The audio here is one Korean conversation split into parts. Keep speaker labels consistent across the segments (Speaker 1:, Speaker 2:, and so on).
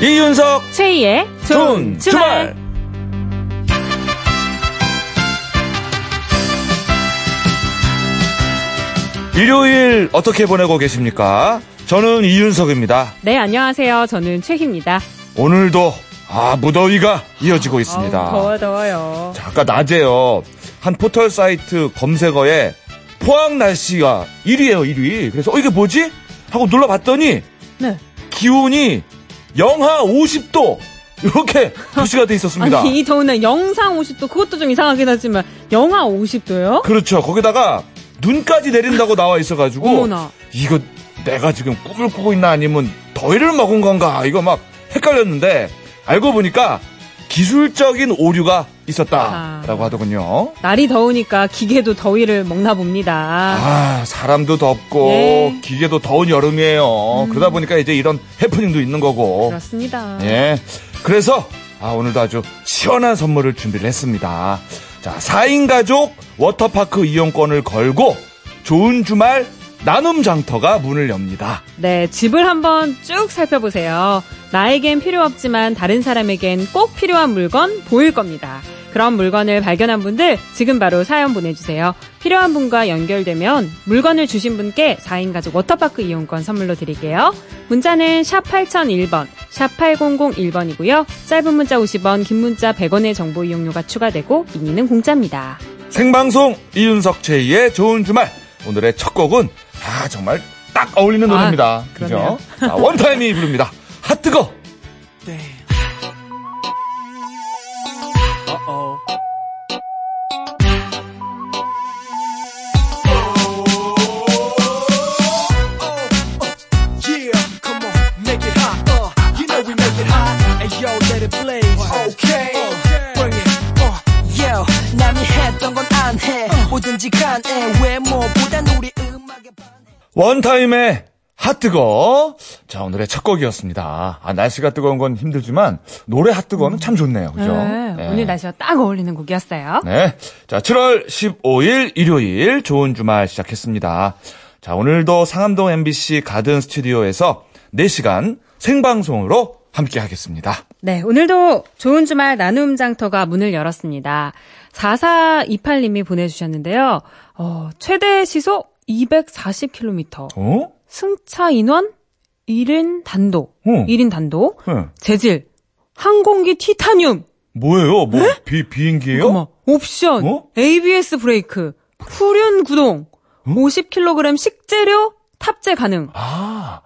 Speaker 1: 이윤석
Speaker 2: 최희의
Speaker 1: 좋은 주말. 일요일 어떻게 보내고 계십니까? 저는 이윤석입니다.
Speaker 2: 네, 안녕하세요. 저는 최희입니다.
Speaker 1: 오늘도 아 무더위가 이어지고 있습니다.
Speaker 2: 아우, 더워, 더워요.
Speaker 1: 자, 아까 낮에요. 한 포털 사이트 검색어에 포항 날씨가 1위에요, 1위. 그래서 어 이게 뭐지? 하고 눌러봤더니
Speaker 2: 네.
Speaker 1: 기온이 영하 50도 이렇게 표시가 돼 있었습니다.
Speaker 2: 아니, 이 더운 날 영상 50도, 그것도 좀 이상하긴 하지만, 영하 50도요?
Speaker 1: 그렇죠. 거기다가 눈까지 내린다고 나와 있어가지고
Speaker 2: 어머나.
Speaker 1: 이거 내가 지금 꿈을 꾸고 있나 아니면 더위를 먹은 건가 이거 막 헷갈렸는데 알고 보니까 기술적인 오류가 있었다라고
Speaker 2: 아.
Speaker 1: 하더군요.
Speaker 2: 날이 더우니까 기계도 더위를 먹나 봅니다.
Speaker 1: 아 사람도 덥고
Speaker 2: 예. 음.
Speaker 1: 기계도 더운 여름이에요. 그러다 보니까 이제 이런 해프닝도 있는 거고.
Speaker 2: 그렇습니다.
Speaker 1: 예. 그래서 아, 오늘도 아주 시원한 선물을 준비를 했습니다. 자, 4인 가족 워터파크 이용권을 걸고 좋은 주말 나눔 장터가 문을 엽니다.
Speaker 2: 네, 집을 한번 쭉 살펴보세요. 나에겐 필요 없지만 다른 사람에겐 꼭 필요한 물건 보일 겁니다. 그런 물건을 발견한 분들 지금 바로 사연 보내주세요. 필요한 분과 연결되면 물건을 주신 분께 4인 가족 워터파크 이용권 선물로 드릴게요. 문자는 샵 8001번, 샵 8001번이고요. 짧은 문자 50원, 긴 문자 100원의 정보 이용료가 추가되고 미니는 공짜입니다.
Speaker 1: 생방송 이윤석 최희의 좋은 주말. 오늘의 첫 곡은 아, 정말 딱 어울리는
Speaker 2: 아,
Speaker 1: 노래입니다. 그죠? 자, 원타임이 부릅니다. 핫뜨거!
Speaker 3: Yeah, come on, make it hot. Uh, you know we make it hot. And yo, let it blaze. Okay, uh, bring it. Uh,
Speaker 4: Yo, 남이 했던 건안 해. 뭐든지 간에 외모보단 우리 음악에 반해.
Speaker 1: 원타임의 핫뜨거. 자, 오늘의 첫 곡이었습니다. 아, 날씨가 뜨거운 건 힘들지만 노래 핫뜨거는 참 좋네요. 그죠?
Speaker 2: 네,
Speaker 1: 네.
Speaker 2: 오늘 날씨가 딱 어울리는 곡이었어요.
Speaker 1: 네. 자, 7월 15일 일요일 좋은 주말 시작했습니다. 자, 오늘도 상암동 MBC 가든 스튜디오에서 4시간 생방송으로 함께 하겠습니다.
Speaker 2: 네, 오늘도 좋은 주말 나눔 장터가 문을 열었습니다. 4428님이 보내주셨는데요. 어, 최대 시속 240km.
Speaker 1: 어?
Speaker 2: 승차 인원 1인 단독.
Speaker 1: 어.
Speaker 2: 1인 단독.
Speaker 1: 네.
Speaker 2: 재질. 항공기 티타늄.
Speaker 1: 뭐예요? 뭐, 비, 비행기예요
Speaker 2: 잠깐만. 옵션.
Speaker 1: 어?
Speaker 2: ABS 브레이크. 후륜 구동. 50kg 식재료 탑재 가능.
Speaker 1: 아,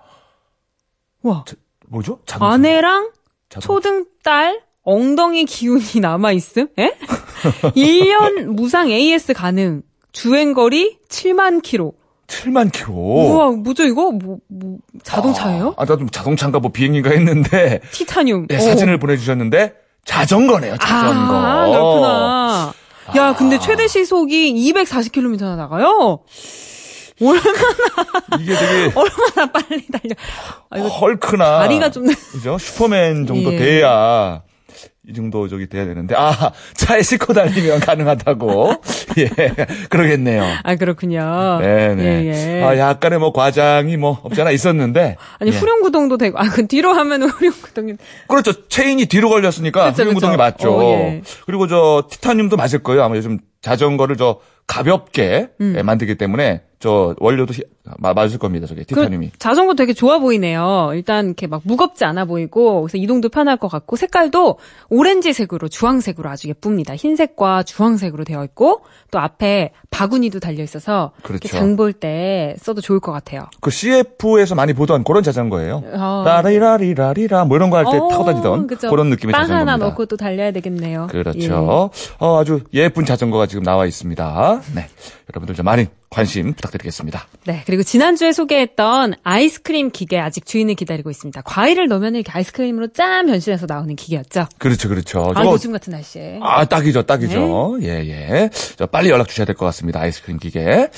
Speaker 2: 와.
Speaker 1: 뭐죠? 자동차.
Speaker 2: 아내랑
Speaker 1: 자동차.
Speaker 2: 초등 딸 엉덩이 기운이 남아 있음? 에? 1년 무상 AS 가능. 주행 거리 7만 킬로.
Speaker 1: 7만 킬로.
Speaker 2: 우와, 뭐죠, 이거? 뭐, 뭐, 자동차예요?
Speaker 1: 아, 나도 자동차인가 뭐 비행기인가 했는데,
Speaker 2: 티타늄.
Speaker 1: 네,
Speaker 2: 어.
Speaker 1: 사진을 보내주셨는데, 자전거네요, 자전거.
Speaker 2: 아, 그렇구나. 야, 근데 최대 시속이 240km나 나가요?
Speaker 1: 이게 되게
Speaker 2: 얼마나 빨리 달려. 아,
Speaker 1: 헐크나.
Speaker 2: 다리가 좀.
Speaker 1: 그죠? 슈퍼맨 정도
Speaker 2: 예.
Speaker 1: 돼야 이 정도 저기 돼야 되는데 아 차에 싣고 다니면 가능하다고 예 그러겠네요.
Speaker 2: 아, 그렇군요.
Speaker 1: 네네.
Speaker 2: 예, 예.
Speaker 1: 아 약간의 뭐 과장이 뭐 없잖아 있었는데
Speaker 2: 아니,
Speaker 1: 예.
Speaker 2: 후륜구동도 되고, 아, 그 뒤로 하면은 후륜구동이.
Speaker 1: 그렇죠 체인이 뒤로 걸렸으니까
Speaker 2: 그쵸,
Speaker 1: 후륜구동이
Speaker 2: 그쵸.
Speaker 1: 맞죠.
Speaker 2: 어, 예.
Speaker 1: 그리고 저 티타늄도 맞을 거예요. 아마 요즘 자전거를 저 가볍게
Speaker 2: 음.
Speaker 1: 예, 만들기 때문에 저 원료도 히- 마- 맞을 겁니다. 저게 티타늄이.
Speaker 2: 그 자전거 되게 좋아 보이네요. 일단 이렇게 막 무겁지 않아 보이고 그래서 이동도 편할 것 같고 색깔도 오렌지색으로 주황색으로 아주 예쁩니다. 흰색과 주황색으로 되어 있고 또 앞에 바구니도 달려 있어서
Speaker 1: 그렇죠.
Speaker 2: 장볼 때 써도 좋을 것 같아요.
Speaker 1: 그 CF에서 많이 보던 그런 자전거예요.
Speaker 2: 어.
Speaker 1: 라리라리라리라 뭐 이런 거 할때
Speaker 2: 어,
Speaker 1: 타고 다니던
Speaker 2: 그죠.
Speaker 1: 그런 느낌의
Speaker 2: 빵
Speaker 1: 자전거입니다.
Speaker 2: 하나 넣고 또 달려야 되겠네요.
Speaker 1: 그렇죠. 어, 아주 예쁜 자전거가 지금 나와 있습니다. 네. 여러분들 좀 많이 관심 부탁드리겠습니다.
Speaker 2: 예. 네, 그리고 지난주에 소개했던 아이스크림 기계 아직 주인을 기다리고 있습니다. 과일을 넣으면 이렇게 아이스크림으로 짠 변신해서 나오는 기계였죠.
Speaker 1: 그렇죠, 그렇죠.
Speaker 2: 아,
Speaker 1: 저거-
Speaker 2: 요즘 같은 날씨에.
Speaker 1: 아, 딱이죠, 딱이죠. 예, 예. 저 빨리 연락 주셔야 될 것 같습니다. 아이스크림 기계.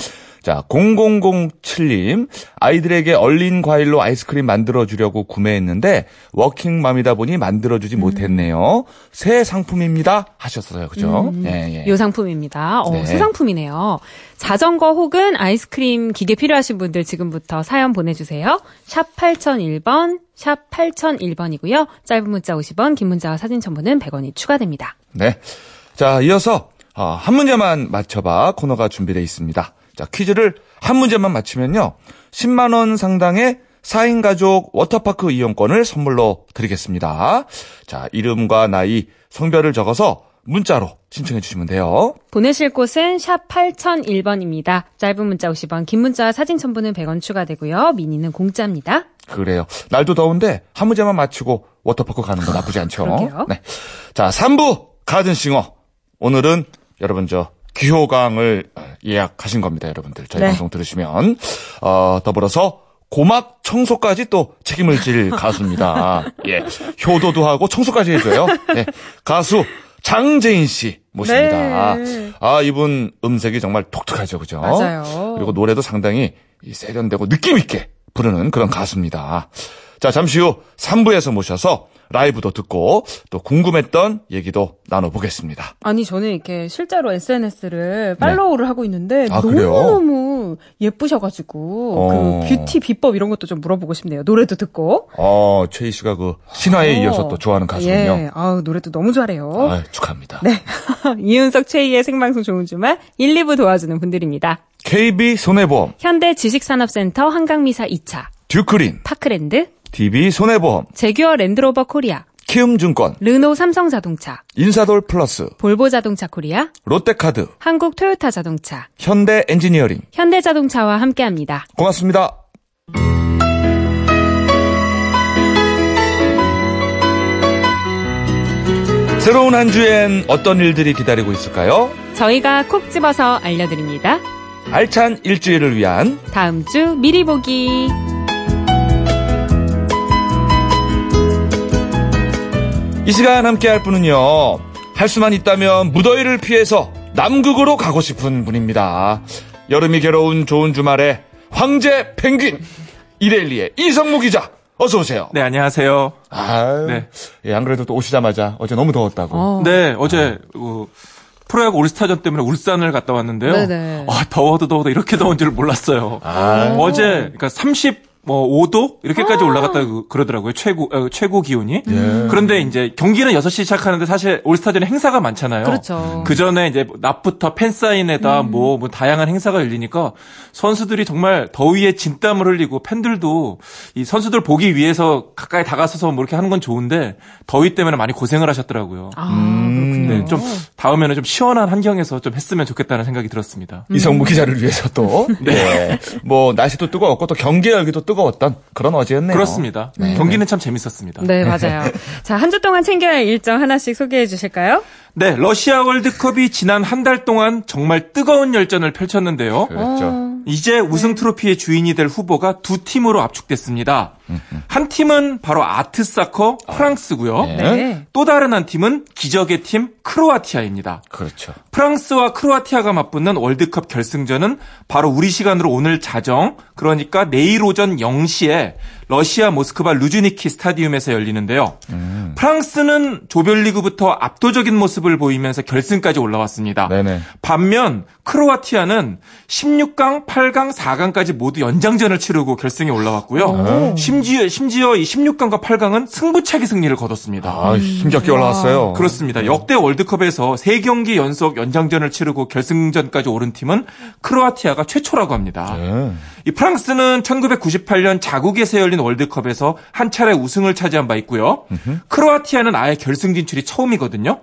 Speaker 1: 자, 0007님, 아이들에게 얼린 과일로 아이스크림 만들어주려고 구매했는데, 워킹맘이다 보니 만들어주지 못했네요. 새 상품입니다. 하셨어요. 그죠? 예, 예.
Speaker 2: 요 상품입니다. 어,
Speaker 1: 네.
Speaker 2: 새 상품이네요. 자전거 혹은 아이스크림 기계 필요하신 분들 지금부터 사연 보내주세요. 샵 8001번, 샵 8001번이고요. 짧은 문자 50원, 긴 문자와 사진 첨부는 100원이 추가됩니다.
Speaker 1: 네. 자, 이어서, 아, 한 문제만 맞춰봐 코너가 준비되어 있습니다. 자, 퀴즈를 한 문제만 맞히면요. 10만 원 상당의 4인 가족 워터파크 이용권을 선물로 드리겠습니다. 자, 이름과 나이, 성별을 적어서 문자로 신청해 주시면 돼요.
Speaker 2: 보내실 곳은 샵 8001번입니다. 짧은 문자 50원, 긴 문자와 사진 첨부는 100원 추가되고요. 미니는 공짜입니다.
Speaker 1: 그래요. 날도 더운데 한 문제만 맞히고 워터파크 가는 거 나쁘지 않죠.
Speaker 2: 그러게요.
Speaker 1: 네. 자, 3부 가든싱어. 오늘은 여러분 저 귀호강을 예약하신 겁니다, 여러분들. 저희
Speaker 2: 네.
Speaker 1: 방송 들으시면 어, 더불어서 고막 청소까지 또 책임을 질 가수입니다. 예. 효도도 하고 청소까지 해줘요. 예. 가수 장재인 씨 모십니다.
Speaker 2: 네.
Speaker 1: 아, 이분 음색이 정말 독특하죠, 그죠?
Speaker 2: 맞아요.
Speaker 1: 그리고 노래도 상당히 이 세련되고 느낌 있게 부르는 그런 가수입니다. 자, 잠시 후 3부에서 모셔서 라이브도 듣고 또 궁금했던 얘기도 나눠보겠습니다.
Speaker 2: 아니 저는 이렇게 실제로 SNS를 팔로우를 하고 있는데
Speaker 1: 아?
Speaker 2: 너무너무 예쁘셔가지고
Speaker 1: 어.
Speaker 2: 그 뷰티 비법 이런 것도 좀 물어보고 싶네요. 노래도 듣고.
Speaker 1: 어, 최희 씨가 그 신화에
Speaker 2: 어.
Speaker 1: 이어서 또 좋아하는 가수군요.
Speaker 2: 예, 아우 노래도 너무 잘해요.
Speaker 1: 아, 축하합니다.
Speaker 2: 네. 이윤석 최희의 생방송 좋은 주말 1, 2부 도와주는 분들입니다.
Speaker 1: KB 손해보험,
Speaker 2: 현대 지식산업센터 한강미사 2차,
Speaker 1: 듀크린,
Speaker 2: 파크랜드,
Speaker 1: DB 손해보험,
Speaker 2: 재규어 랜드로버 코리아,
Speaker 1: 키움증권,
Speaker 2: 르노 삼성자동차,
Speaker 1: 인사돌 플러스,
Speaker 2: 볼보자동차 코리아,
Speaker 1: 롯데카드,
Speaker 2: 한국 토요타 자동차,
Speaker 1: 현대 엔지니어링.
Speaker 2: 현대자동차와 함께합니다.
Speaker 1: 고맙습니다. 새로운 한 주엔 어떤 일들이 기다리고 있을까요?
Speaker 2: 저희가 콕 집어서 알려드립니다.
Speaker 1: 알찬 일주일을 위한
Speaker 2: 다음 주 미리 보기.
Speaker 1: 이 시간 함께 할 분은요. 할 수만 있다면 무더위를 피해서 남극으로 가고 싶은 분입니다. 여름이 괴로운 좋은 주말에 황제 펭귄 이데일리의 이성무 기자 어서 오세요.
Speaker 5: 네, 안녕하세요.
Speaker 1: 아,
Speaker 5: 네.
Speaker 1: 예, 안 그래도 또 오시자마자 어제 너무 더웠다고.
Speaker 2: 어.
Speaker 5: 네, 어제 어, 프로야구 올스타전 때문에 울산을 갔다 왔는데요.
Speaker 2: 네네.
Speaker 5: 아, 더워도 더워도 이렇게 더운 줄 몰랐어요.
Speaker 1: 아.
Speaker 5: 어제 그러니까 30 뭐 5도 이렇게까지 올라갔다 고 그러더라고요. 최고 어, 최고 기온이.
Speaker 1: 예. 그런데
Speaker 5: 이제 경기는 6시 시작하는데 사실 올스타전에 행사가 많잖아요.
Speaker 2: 그렇죠.
Speaker 5: 그 전에 이제 낮부터 팬 사인회다 뭐, 뭐 다양한 행사가 열리니까 선수들이 정말 더위에 진땀을 흘리고 팬들도 이 선수들 보기 위해서 가까이 다가서서 뭐 이렇게 하는 건 좋은데 더위 때문에 많이 고생을 하셨더라고요.
Speaker 2: 아,
Speaker 1: 음.
Speaker 2: 그렇군요.
Speaker 5: 네, 좀 다음에는 좀 시원한 환경에서 좀 했으면 좋겠다는 생각이 들었습니다.
Speaker 1: 이성무 기자를 위해서 또. 네. 뭐 날씨도 뜨거웠고 또 경기 열기도 뜨 거웠던 그런 어제였네요.
Speaker 5: 그렇습니다. 경기는 참 재밌었습니다.
Speaker 2: 네, 맞아요. 자, 한 주 동안 챙겨야 할 일정 하나씩 소개해 주실까요?
Speaker 5: 네, 러시아 월드컵이 지난 한 달 동안 정말 뜨거운 열전을 펼쳤는데요.
Speaker 1: 그렇죠.
Speaker 5: 이제 우승 트로피의 주인이 될 후보가 두 팀으로 압축됐습니다. 한 팀은 바로 아트사커 프랑스고요.
Speaker 1: 네.
Speaker 2: 네.
Speaker 5: 또 다른 한 팀은 기적의 팀 크로아티아입니다.
Speaker 1: 그렇죠.
Speaker 5: 프랑스와 크로아티아가 맞붙는 월드컵 결승전은 바로 우리 시간으로 오늘 자정, 그러니까 내일 오전 0시에 러시아 모스크바 루즈니키 스타디움에서 열리는데요. 프랑스는 조별리그부터 압도적인 모습을 보이면서 결승까지 올라왔습니다.
Speaker 1: 네네.
Speaker 5: 반면 크로아티아는 16강, 8강, 4강까지 모두 연장전을 치르고 결승에 올라왔고요. 심지어 심지어 이 16강과 8강은 승부차기 승리를 거뒀습니다.
Speaker 1: 아, 힘겹게 올라왔어요.
Speaker 5: 그렇습니다. 역대 월드컵에서 3경기 연속 연장전을 치르고 결승전까지 오른 팀은 크로아티아가 최초라고 합니다.
Speaker 1: 네.
Speaker 5: 이 프랑스는 1998년 자국에서 열린 월드컵에서 한 차례 우승을 차지한 바 있고요. 크로아티아는 아예 결승 진출이 처음이거든요.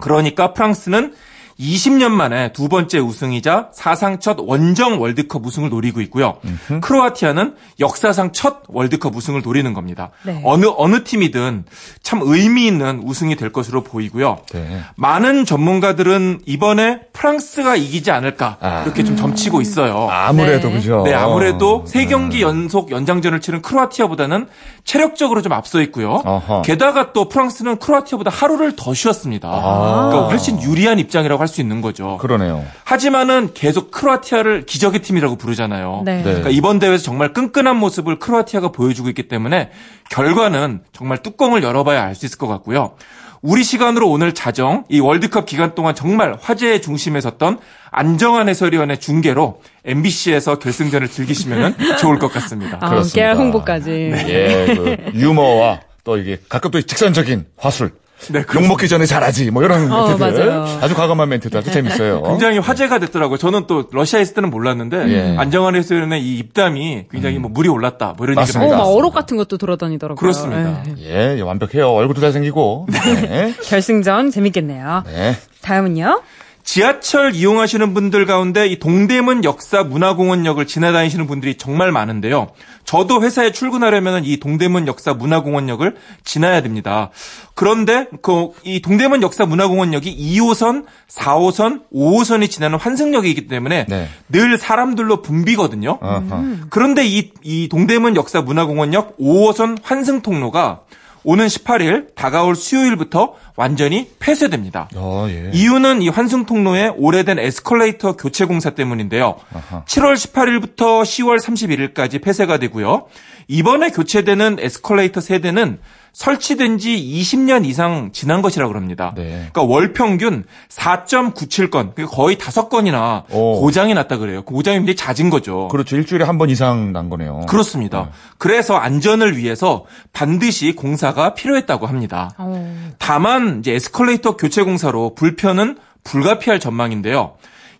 Speaker 5: 그러니까 프랑스는 20년 만에 두 번째 우승이자 사상 첫 원정 월드컵 우승을 노리고 있고요. 크로아티아는 역사상 첫 월드컵 우승을 노리는 겁니다.
Speaker 2: 네.
Speaker 5: 어느 어느 팀이든 참 의미 있는 우승이 될 것으로 보이고요.
Speaker 1: 네.
Speaker 5: 많은 전문가들은 이번에 프랑스가 이기지 않을까
Speaker 1: 아.
Speaker 5: 이렇게 좀 점치고 있어요.
Speaker 1: 아무래도
Speaker 2: 네.
Speaker 1: 그죠.
Speaker 5: 네, 아무래도 세 경기 연속 연장전을 치른 크로아티아보다는 체력적으로 좀 앞서 있고요.
Speaker 1: 어허.
Speaker 5: 게다가 또 프랑스는 크로아티아보다 하루를 더 쉬었습니다.
Speaker 1: 아.
Speaker 5: 그러니까 훨씬 유리한 입장이라고 할수 있는 거죠.
Speaker 1: 그러네요.
Speaker 5: 하지만은 계속 크로아티아를 기적의 팀이라고 부르잖아요.
Speaker 2: 네.
Speaker 1: 네.
Speaker 5: 그러니까 이번 대회에서 정말 끈끈한 모습을 크로아티아가 보여주고 있기 때문에 결과는 정말 뚜껑을 열어봐야 알 수 있을 것 같고요. 우리 시간으로 오늘 자정 이 월드컵 기간 동안 정말 화제의 중심에 섰던 안정환 해설위원의 중계로 MBC에서 결승전을 즐기시면 좋을 것 같습니다.
Speaker 2: 아,
Speaker 1: 그렇습니다.
Speaker 2: 깨알 홍보까지.
Speaker 1: 예, 그 유머와 또 이게 가끔 또 직선적인 화술.
Speaker 5: 네,
Speaker 1: 욕 먹기 전에 잘하지. 뭐 이런
Speaker 2: 어,
Speaker 1: 멘트들.
Speaker 2: 맞아요.
Speaker 1: 아주 과감한 멘트들 아주 재밌어요.
Speaker 5: 굉장히 화제가 됐더라고요. 저는 또 러시아에 있을 때는 몰랐는데
Speaker 1: 예.
Speaker 5: 안정환 해설위원의 이 입담이 굉장히 뭐 물이 올랐다. 뭐 이런 얘기를
Speaker 1: 맞습니다.
Speaker 2: 어, 막. 어록 같은 것도 돌아다니더라고요.
Speaker 5: 그렇습니다.
Speaker 2: 네.
Speaker 1: 예, 예, 완벽해요. 얼굴도 잘생기고. 네.
Speaker 2: 결승전 재밌겠네요.
Speaker 1: 네.
Speaker 2: 다음은요.
Speaker 5: 지하철 이용하시는 분들 가운데 이 동대문 역사 문화공원역을 지나다니시는 분들이 정말 많은데요. 저도 회사에 출근하려면 이 동대문 역사 문화공원역을 지나야 됩니다. 그런데 그 이 동대문 역사 문화공원역이 2호선, 4호선, 5호선이 지나는 환승역이기 때문에
Speaker 1: 네.
Speaker 5: 늘 사람들로 붐비거든요.
Speaker 1: 어허.
Speaker 5: 그런데 이, 이 동대문 역사 문화공원역 5호선 환승 통로가 오는 18일 다가올 수요일부터 완전히 폐쇄됩니다.
Speaker 1: 어, 예.
Speaker 5: 이유는 이 환승 통로의 오래된 에스컬레이터 교체 공사 때문인데요.
Speaker 1: 아하.
Speaker 5: 7월 18일부터 10월 31일까지 폐쇄가 되고요. 이번에 교체되는 에스컬레이터 세대는 설치된 지 20년 이상 지난 것이라고 합니다.
Speaker 1: 네.
Speaker 5: 그러니까 월 평균 4.97건, 그러니까 거의 5건이나
Speaker 1: 오.
Speaker 5: 고장이 났다 그래요. 그 고장이 굉장히 잦은 거죠.
Speaker 1: 그렇죠. 일주일에 한 번 이상 난 거네요.
Speaker 5: 그렇습니다. 그래서 안전을 위해서 반드시 공사가 필요했다고 합니다.
Speaker 2: 어.
Speaker 5: 다만 이제 에스컬레이터 교체 공사로 불편은 불가피할 전망인데요.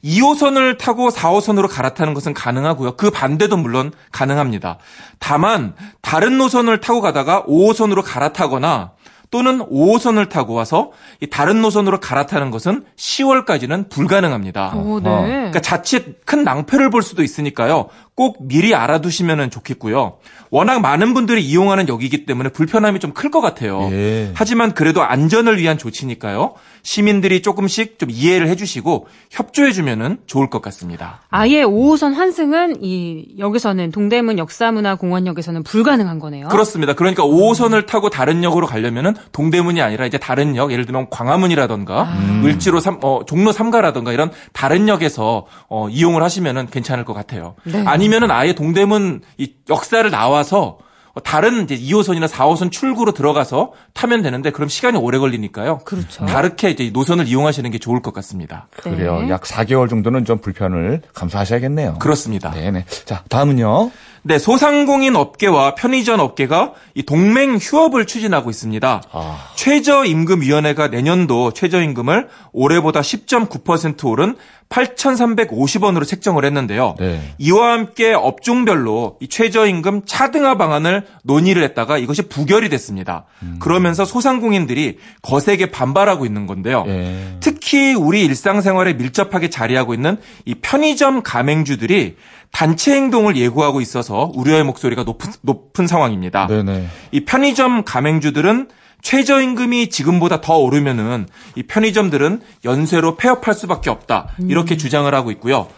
Speaker 5: 2호선을 타고 4호선으로 갈아타는 것은 가능하고요. 그 반대도 물론 가능합니다. 다만 다른 노선을 타고 가다가 5호선으로 갈아타거나 또는 5호선을 타고 와서 이 다른 노선으로 갈아타는 것은 10월까지는 불가능합니다.
Speaker 2: 오, 네.
Speaker 5: 그러니까 자칫 큰 낭패를 볼 수도 있으니까요. 꼭 미리 알아두시면 좋겠고요. 워낙 많은 분들이 이용하는 역이기 때문에 불편함이 좀 클 것 같아요.
Speaker 1: 예.
Speaker 5: 하지만 그래도 안전을 위한 조치니까요. 시민들이 조금씩 좀 이해를 해주시고 협조해주면 좋을 것 같습니다.
Speaker 2: 아예 5호선 환승은 이 여기서는 동대문 역사문화공원역에서는 불가능한 거네요.
Speaker 5: 그렇습니다. 그러니까 5호선을 타고 다른 역으로 가려면은 동대문이 아니라 이제 다른 역, 예를 들면 광화문이라던가 을지로 삼, 어, 종로 3가라던가 이런 다른 역에서 어, 이용을 하시면은 괜찮을 것 같아요.
Speaker 2: 네.
Speaker 5: 아니 면은 아예 동대문 이 역사를 나와서 다른 이제 2호선이나 4호선 출구로 들어가서 타면 되는데 그럼 시간이 오래 걸리니까요.
Speaker 2: 그렇죠.
Speaker 5: 다르게 이제 노선을 이용하시는 게 좋을 것 같습니다.
Speaker 1: 그래요.
Speaker 2: 네.
Speaker 1: 약 4개월 정도는 좀 불편을 감수하셔야겠네요.
Speaker 5: 그렇습니다.
Speaker 1: 네네. 자, 다음은요.
Speaker 5: 네, 소상공인 업계와 편의점 업계가 이 동맹 휴업을 추진하고 있습니다.
Speaker 1: 아.
Speaker 5: 최저임금위원회가 내년도 최저임금을 올해보다 10.9% 오른 8,350원으로 책정을 했는데요.
Speaker 1: 네.
Speaker 5: 이와 함께 업종별로 이 최저임금 차등화 방안을 논의를 했다가 이것이 부결이 됐습니다.
Speaker 1: 음.
Speaker 5: 그러면서 소상공인들이 거세게 반발하고 있는 건데요.
Speaker 1: 예.
Speaker 5: 특히 우리 일상생활에 밀접하게 자리하고 있는 이 편의점 가맹주들이 단체 행동을 예고하고 있어서 우려의 목소리가 높은, 높은 상황입니다.
Speaker 1: 네네.
Speaker 5: 이 편의점 가맹주들은 최저임금이 지금보다 더 오르면은 이 편의점들은 연쇄로 폐업할 수밖에 없다. 이렇게 주장을 하고 있고요.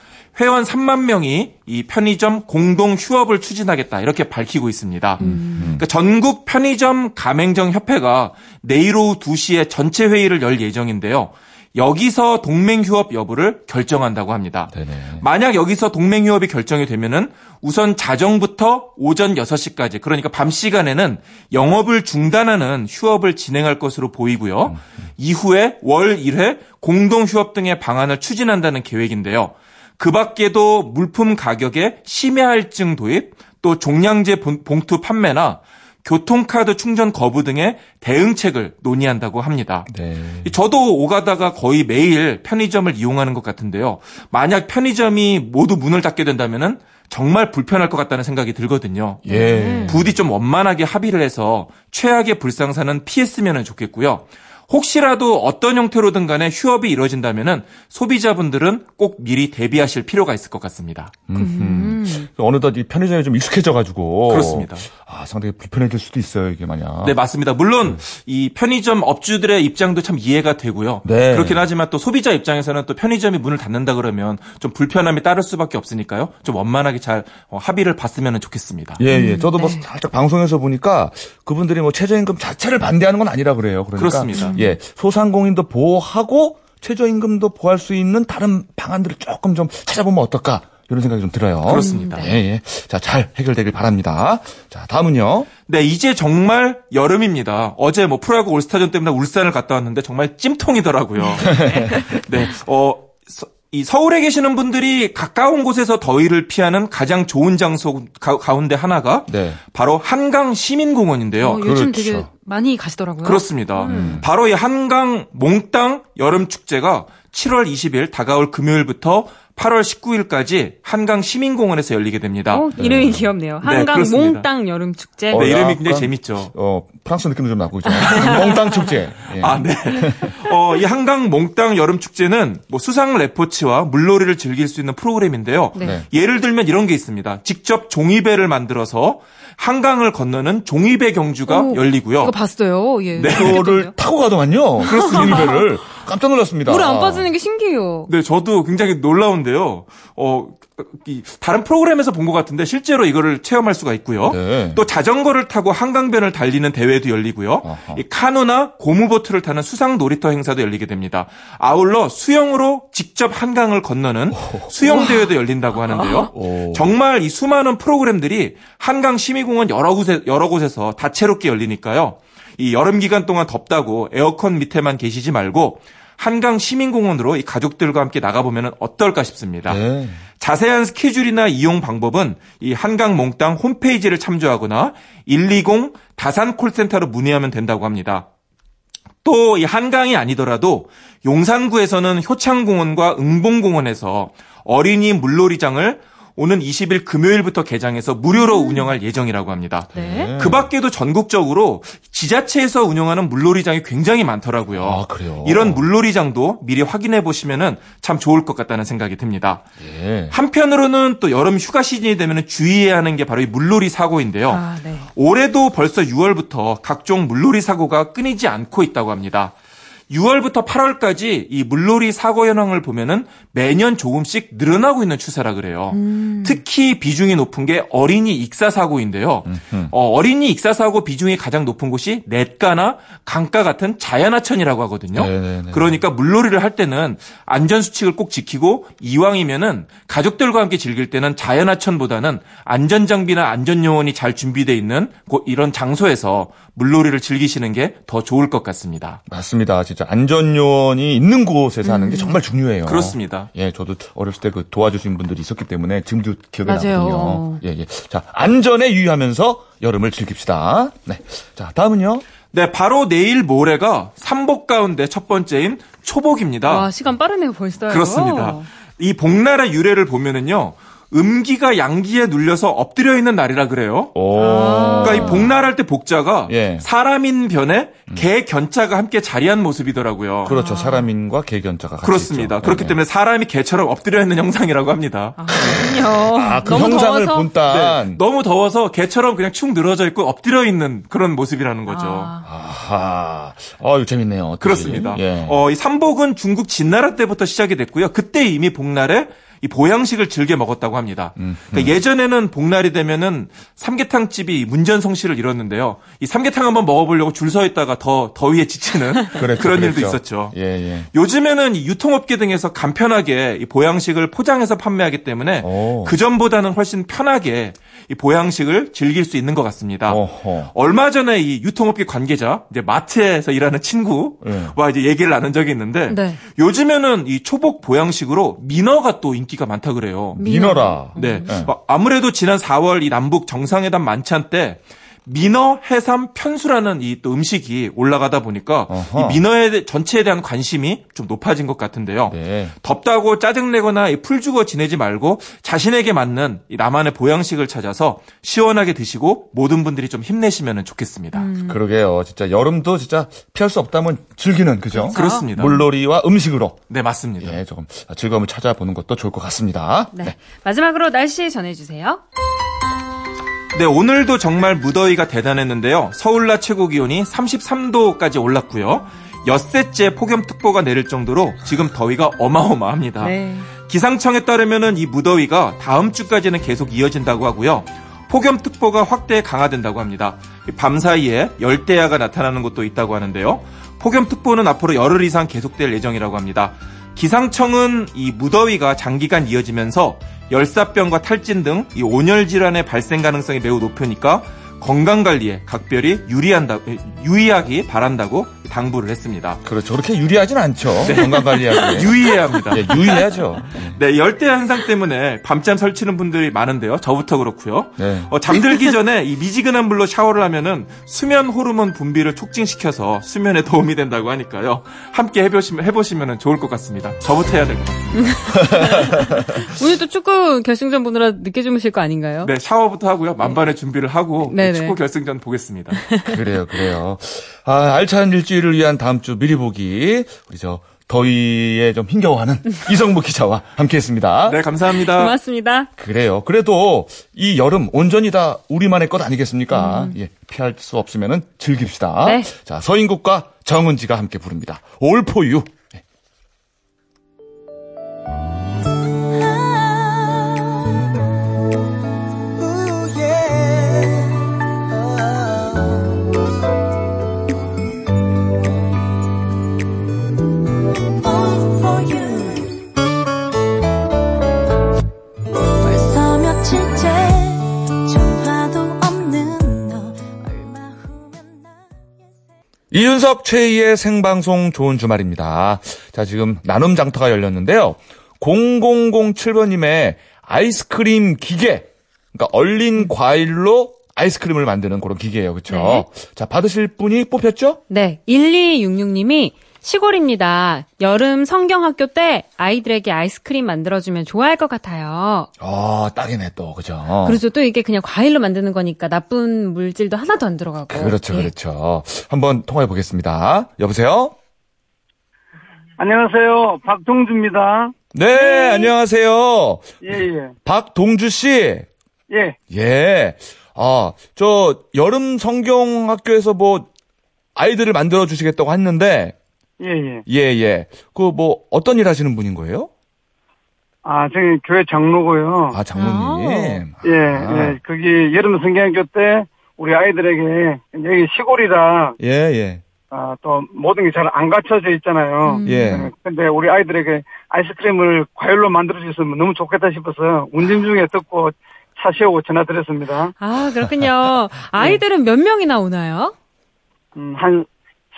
Speaker 5: 회원 3만 명이 이 편의점 공동 휴업을 추진하겠다. 이렇게 밝히고 있습니다. 그러니까 전국 편의점 가맹점 협회가 내일 오후 2시에 전체 회의를 열 예정인데요. 여기서 동맹 휴업 여부를 결정한다고 합니다.
Speaker 1: 네네.
Speaker 5: 만약 여기서 동맹 휴업이 결정이 되면은 우선 자정부터 오전 6시까지 그러니까 밤 시간에는 영업을 중단하는 휴업을 진행할 것으로 보이고요. 이후에 월 1회 공동 휴업 등의 방안을 추진한다는 계획인데요. 그 밖에도 물품 가격의 심야 할증 도입, 또 종량제 본- 봉투 판매나 교통카드 충전 거부 등의 대응책을 논의한다고 합니다.
Speaker 1: 네.
Speaker 5: 저도 오가다가 거의 매일 편의점을 이용하는 것 같은데요. 만약 편의점이 모두 문을 닫게 된다면은 정말 불편할 것 같다는 생각이 들거든요.
Speaker 1: 예.
Speaker 5: 부디 좀 원만하게 합의를 해서 최악의 불상사는 피했으면 좋겠고요. 혹시라도 어떤 형태로든 간에 휴업이 이루어진다면은 소비자분들은 꼭 미리 대비하실 필요가 있을 것 같습니다.
Speaker 1: 음. 어느덧 이 편의점에 좀 익숙해져가지고
Speaker 5: 그렇습니다.
Speaker 1: 아 상당히 불편해질 수도 있어요 이게 만약.
Speaker 5: 네, 맞습니다. 물론 이 편의점 업주들의 입장도 참 이해가 되고요.
Speaker 1: 네.
Speaker 5: 그렇긴 하지만 또 소비자 입장에서는 또 편의점이 문을 닫는다 그러면 좀 불편함이 따를 수밖에 없으니까요. 좀 원만하게 잘 어, 합의를 봤으면 좋겠습니다.
Speaker 1: 예, 예. 저도 뭐
Speaker 2: 네.
Speaker 1: 살짝 방송에서 보니까 그분들이 뭐 최저임금 자체를 반대하는 건 아니라 그래요. 그러니까
Speaker 5: 그렇습니다.
Speaker 1: 예, 소상공인도 보호하고 최저임금도 보호할 수 있는 다른 방안들을 조금 좀 찾아보면 어떨까 이런 생각이 좀 들어요.
Speaker 5: 그렇습니다.
Speaker 1: 예, 예. 자, 잘 해결되길 바랍니다. 자, 다음은요.
Speaker 5: 네, 이제 정말 여름입니다. 어제 뭐 프로야구 올스타전 때문에 울산을 갔다 왔는데 정말 찜통이더라고요. 네, 어, 서- 이 서울에 계시는 분들이 가까운 곳에서 더위를 피하는 가장 좋은 장소 가, 가운데 하나가
Speaker 1: 네.
Speaker 5: 바로 한강 시민공원인데요.
Speaker 2: 어, 요즘
Speaker 1: 그렇죠.
Speaker 2: 되게 많이 가시더라고요.
Speaker 5: 그렇습니다. 바로 이 한강 몽땅 여름 축제가 7월 20일 다가올 금요일부터 8월 19일까지 한강 시민공원에서 열리게 됩니다.
Speaker 2: 어, 이름이 귀엽네요. 한강
Speaker 5: 그렇습니다.
Speaker 2: 몽땅 여름 축제.
Speaker 1: 어,
Speaker 5: 네, 이름이 굉장히 재밌죠.
Speaker 1: 어, 프랑스 느낌도 좀 나고 있죠. 몽땅 축제. 예.
Speaker 5: 아, 네. 어, 이 한강 몽땅 여름 축제는 뭐 수상 레포츠와 물놀이를 즐길 수 있는 프로그램인데요.
Speaker 2: 네.
Speaker 1: 네.
Speaker 5: 예를 들면 이런 게 있습니다. 직접 종이배를 만들어서 한강을 건너는 종이배 경주가
Speaker 2: 오,
Speaker 5: 열리고요.
Speaker 2: 이거 봤어요. 예.
Speaker 1: 그거를 타고 가더만요. 그렇습니다. 배를 깜짝 놀랐습니다.
Speaker 2: 물에 안 빠지는 게 신기해요.
Speaker 5: 네, 저도 굉장히 놀라운데요. 어, 이 다른 프로그램에서 본 것 같은데 실제로 이거를 체험할 수가 있고요.
Speaker 1: 네.
Speaker 5: 또 자전거를 타고 한강변을 달리는 대회도 열리고요.
Speaker 1: 아하.
Speaker 5: 이 카누나 고무보트를 타는 수상 놀이터 행사도 열리게 됩니다. 아울러 수영으로 직접 한강을 건너는 수영 대회도 열린다고 하는데요.
Speaker 1: 오.
Speaker 5: 정말 이 수많은 프로그램들이 한강 시민공원 여러 곳에 여러 곳에서 다채롭게 열리니까요. 이 여름 기간 동안 덥다고 에어컨 밑에만 계시지 말고 한강 시민공원으로 이 가족들과 함께 나가보면 어떨까 싶습니다.
Speaker 1: 네.
Speaker 5: 자세한 스케줄이나 이용 방법은 이 한강 몽땅 홈페이지를 참조하거나 120 다산 콜센터로 문의하면 된다고 합니다. 또 이 한강이 아니더라도 용산구에서는 효창공원과 응봉공원에서 어린이 물놀이장을 오는 20일 금요일부터 개장해서 무료로 운영할 예정이라고 합니다.
Speaker 2: 네.
Speaker 5: 그 밖에도 전국적으로 지자체에서 운영하는 물놀이장이 굉장히 많더라고요.
Speaker 1: 아, 그래요?
Speaker 5: 이런 물놀이장도 미리 확인해 보시면 참 좋을 것 같다는 생각이 듭니다.
Speaker 1: 예.
Speaker 5: 한편으로는 또 여름 휴가 시즌이 되면 주의해야 하는 게 바로 이 물놀이 사고인데요.
Speaker 2: 아, 네.
Speaker 5: 올해도 벌써 6월부터 각종 물놀이 사고가 끊이지 않고 있다고 합니다. 6월부터 8월까지 이 물놀이 사고 현황을 보면은 매년 조금씩 늘어나고 있는 추세라 그래요. 특히 비중이 높은 게 어린이 익사 사고인데요. 어, 린이 익사 사고 비중이 가장 높은 곳이 냇가나 강가 같은 자연하천이라고 하거든요.
Speaker 1: 네네네.
Speaker 5: 그러니까 물놀이를 할 때는 안전 수칙을 꼭 지키고 이왕이면은 가족들과 함께 즐길 때는 자연하천보다는 안전 장비나 안전 요원이 잘 준비되어 있는 곳- 이런 장소에서 물놀이를 즐기시는 게 더 좋을 것 같습니다.
Speaker 1: 맞습니다. 진짜 안전요원이 있는 곳에서 하는 게 정말 중요해요.
Speaker 5: 그렇습니다.
Speaker 1: 예, 저도 어렸을 때 그 도와주신 분들이 있었기 때문에 지금도 기억이
Speaker 2: 맞아요.
Speaker 1: 나거든요. 예, 예. 자, 안전에 유의하면서 여름을 즐깁시다. 네. 자, 다음은요.
Speaker 5: 네, 바로 내일 모레가 삼복 가운데 첫 번째인 초복입니다.
Speaker 2: 와, 시간 빠르네요, 벌써요.
Speaker 5: 그렇습니다. 이 복날의 유래를 보면은요. 음기가 양기에 눌려서 엎드려 있는 날이라 그래요.
Speaker 1: 오.
Speaker 5: 그러니까 이 복날할 때 복자가
Speaker 1: 예.
Speaker 5: 사람인 변에 개 견자가 함께 자리한 모습이더라고요.
Speaker 1: 그렇죠. 사람인과 개견자가 같이
Speaker 5: 그렇습니다.
Speaker 1: 있죠.
Speaker 5: 그렇기
Speaker 1: 네.
Speaker 5: 때문에 사람이 개처럼 엎드려 있는 형상이라고 합니다.
Speaker 2: 아.
Speaker 1: 아, 그
Speaker 2: 너무
Speaker 1: 형상을
Speaker 2: 더워서.
Speaker 1: 본딴.
Speaker 5: 네, 너무 더워서 개처럼 그냥 축 늘어져 있고 엎드려 있는 그런 모습이라는 거죠.
Speaker 2: 아,
Speaker 1: 아하. 어, 이거 재밌네요. 어떡하지?
Speaker 5: 그렇습니다.
Speaker 1: 예.
Speaker 5: 어, 이 삼복은 중국 진나라 때부터 시작이 됐고요. 그때 이미 복날에 이 보양식을 즐겨 먹었다고 합니다.
Speaker 1: 음,
Speaker 5: 그러니까 예전에는 복날이 되면은 삼계탕 집이 문전성시를 이뤘는데요. 이 삼계탕 한번 먹어보려고 줄 서 있다가 더 더위에 지치는
Speaker 1: 그랬죠,
Speaker 5: 그런 일도
Speaker 1: 그랬죠.
Speaker 5: 있었죠.
Speaker 1: 예, 예.
Speaker 5: 요즘에는 이 유통업계 등에서 간편하게 이 보양식을 포장해서 판매하기 때문에
Speaker 1: 오.
Speaker 5: 그 전보다는 훨씬 편하게 이 보양식을 즐길 수 있는 것 같습니다.
Speaker 1: 어허.
Speaker 5: 얼마 전에 이 유통업계 관계자, 이제 마트에서 일하는 친구와
Speaker 1: 예.
Speaker 5: 이제 얘기를 나눈 적이 있는데
Speaker 2: 네.
Speaker 5: 요즘에는 이 초복 보양식으로 민어가 또 인기 가 많다 그래요.
Speaker 1: 민어라.
Speaker 5: 네.
Speaker 1: 네.
Speaker 5: 어, 아무래도 지난 4월 이 남북 정상회담 만찬 때 민어 해삼 편수라는 이 또 음식이 올라가다 보니까
Speaker 1: 어허.
Speaker 5: 이 민어에 대- 전체에 대한 관심이 좀 높아진 것 같은데요.
Speaker 1: 네.
Speaker 5: 덥다고 짜증내거나 이풀 주고 지내지 말고 자신에게 맞는 이 나만의 보양식을 찾아서 시원하게 드시고 모든 분들이 좀 힘내시면 좋겠습니다.
Speaker 1: 그러게요. 진짜 여름도 진짜 피할 수 없다면 즐기는 그죠?
Speaker 5: 그렇습니다.
Speaker 1: 물놀이와 음식으로
Speaker 5: 네, 맞습니다.
Speaker 1: 예, 조금 즐거움을 찾아보는 것도 좋을 것 같습니다.
Speaker 2: 네. 마지막으로 날씨 전해 주세요.
Speaker 5: 네, 오늘도 정말 무더위가 대단했는데요. 서울 낮 최고 기온이 33도까지 올랐고요. 엿새째 폭염특보가 내릴 정도로 지금 더위가 어마어마합니다.
Speaker 2: 네.
Speaker 5: 기상청에 따르면은 이 무더위가 다음 주까지는 계속 이어진다고 하고요. 폭염특보가 확대 강화된다고 합니다. 밤 사이에 열대야가 나타나는 곳도 있다고 하는데요. 폭염특보는 앞으로 열흘 이상 계속될 예정이라고 합니다. 기상청은 이 무더위가 장기간 이어지면서 열사병과 탈진 등 이 온열 질환의 발생 가능성이 매우 높으니까 건강 관리에 각별히 유리한다 유의하기 바란다고 당부를 했습니다.
Speaker 1: 그렇죠. 그렇게 유리하진 않죠. 건강 관리하기에.
Speaker 5: 유의해야 합니다.
Speaker 1: 예, 유의해야죠.
Speaker 5: 네, 열대 현상 때문에 밤잠 설치는 분들이 많은데요. 저부터 그렇고요.
Speaker 1: 네.
Speaker 5: 어, 잠들기 전에 이 미지근한 물로 샤워를 하면은 수면 호르몬 분비를 촉진시켜서 수면에 도움이 된다고 하니까요. 함께 해보시면 해보시면 좋을 것 같습니다. 저부터 해야 될 것 같습니다.
Speaker 2: 오늘 또 축구 결승전 보느라 늦게 주무실 거 아닌가요?
Speaker 5: 네, 샤워부터 하고요. 만반의 준비를 하고
Speaker 2: 네 네.
Speaker 5: 축구 결승전 보겠습니다.
Speaker 1: 그래요, 그래요. 아, 알찬 일주일을 위한 다음 주 미리 보기. 우리 저 더위에 좀 힘겨워하는 이성무 기자와 함께했습니다.
Speaker 5: 네, 감사합니다.
Speaker 2: 고맙습니다.
Speaker 1: 그래요. 그래도 이 여름 온전히 다 우리만의 것 아니겠습니까? 예, 피할 수 없으면은 즐깁시다.
Speaker 2: 네.
Speaker 1: 자, 서인국과 정은지가 함께 부릅니다. All for you. 이윤석 최희의 생방송 좋은 주말입니다. 자, 지금 나눔 장터가 열렸는데요. 0007번님의 아이스크림 기계. 그러니까 얼린 과일로 아이스크림을 만드는 그런 기계예요. 그렇죠?
Speaker 2: 네.
Speaker 1: 자, 받으실 분이 뽑혔죠?
Speaker 2: 네, 1266님이 시골입니다. 여름 성경학교 때 아이들에게 아이스크림 만들어주면 좋아할 것 같아요.
Speaker 1: 아, 딱이네 또. 그죠?
Speaker 2: 그렇죠. 또 이게 그냥 과일로 만드는 거니까 나쁜 물질도 하나도 안 들어가고.
Speaker 1: 그렇죠,
Speaker 2: 예.
Speaker 1: 그렇죠. 한번 통화해 보겠습니다. 여보세요?
Speaker 6: 안녕하세요. 박동주입니다.
Speaker 1: 네, 안녕하세요.
Speaker 6: 예, 예.
Speaker 1: 박동주 씨.
Speaker 6: 예.
Speaker 1: 예. 아, 저 여름 성경 학교에서 뭐 아이들을 만들어 주시겠다고 했는데
Speaker 6: 예, 예.
Speaker 1: 예, 예. 그 뭐 어떤 일 하시는 분인 거예요?
Speaker 6: 아, 저기 교회 장로고요.
Speaker 1: 아, 장로님.
Speaker 6: 예,
Speaker 1: 아.
Speaker 6: 예. 거기 여름 성경학교 때 우리 아이들에게 여기 시골이라
Speaker 1: 예, 예.
Speaker 6: 아, 또 모든 게 잘 안 갖춰져 있잖아요.
Speaker 1: 예.
Speaker 6: 예, 근데 우리 아이들에게 아이스크림을 과일로 만들어 주셨으면 너무 좋겠다 싶어서 운전 중에 듣고 차 세우고 전화 드렸습니다.
Speaker 2: 아, 그렇군요. 아이들은 몇 명이나 오나요?
Speaker 6: 음, 한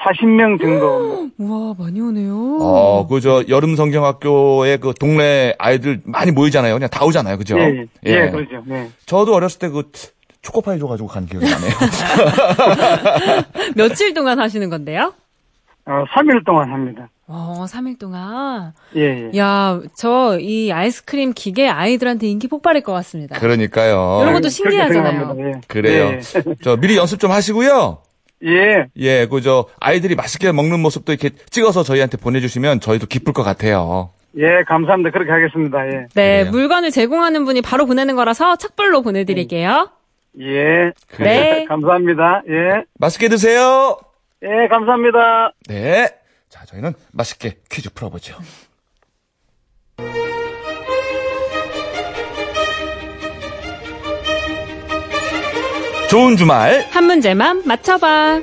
Speaker 6: 40명 정도.
Speaker 2: 우와, 많이 오네요.
Speaker 1: 어, 그 저 여름 성경 학교에 그 동네 아이들 많이 모이잖아요. 그냥 다 오잖아요. 그죠?
Speaker 6: 예, 예, 예, 그러죠. 예.
Speaker 1: 저도 어렸을 때 그 초코파이 줘가지고 간 기억이 나네요.
Speaker 2: 며칠 동안 하시는 건데요?
Speaker 6: 어, 3일 동안 합니다.
Speaker 2: 어, 3일 동안.
Speaker 6: 예, 예.
Speaker 2: 야, 저 이 아이스크림 기계 아이들한테 인기 폭발일 것 같습니다.
Speaker 1: 그러니까요.
Speaker 2: 이런 것도
Speaker 6: 그렇게
Speaker 2: 신기하잖아요.
Speaker 6: 예.
Speaker 1: 그래요.
Speaker 6: 예.
Speaker 1: 저 미리 연습 좀 하시고요.
Speaker 6: 예.
Speaker 1: 예, 그 저 아이들이 맛있게 먹는 모습도 이렇게 찍어서 저희한테 보내주시면 저희도 기쁠 것 같아요.
Speaker 6: 예, 감사합니다. 그렇게 하겠습니다. 예.
Speaker 2: 네,
Speaker 1: 그래요.
Speaker 2: 물건을 제공하는 분이 바로 보내는 거라서 착불로 보내드릴게요.
Speaker 6: 예.
Speaker 2: 네.
Speaker 6: 감사합니다. 예.
Speaker 1: 맛있게 드세요.
Speaker 6: 예, 감사합니다.
Speaker 1: 네. 자, 저희는 맛있게 퀴즈 풀어보죠. 좋은 주말.
Speaker 2: 한 문제만 맞춰봐.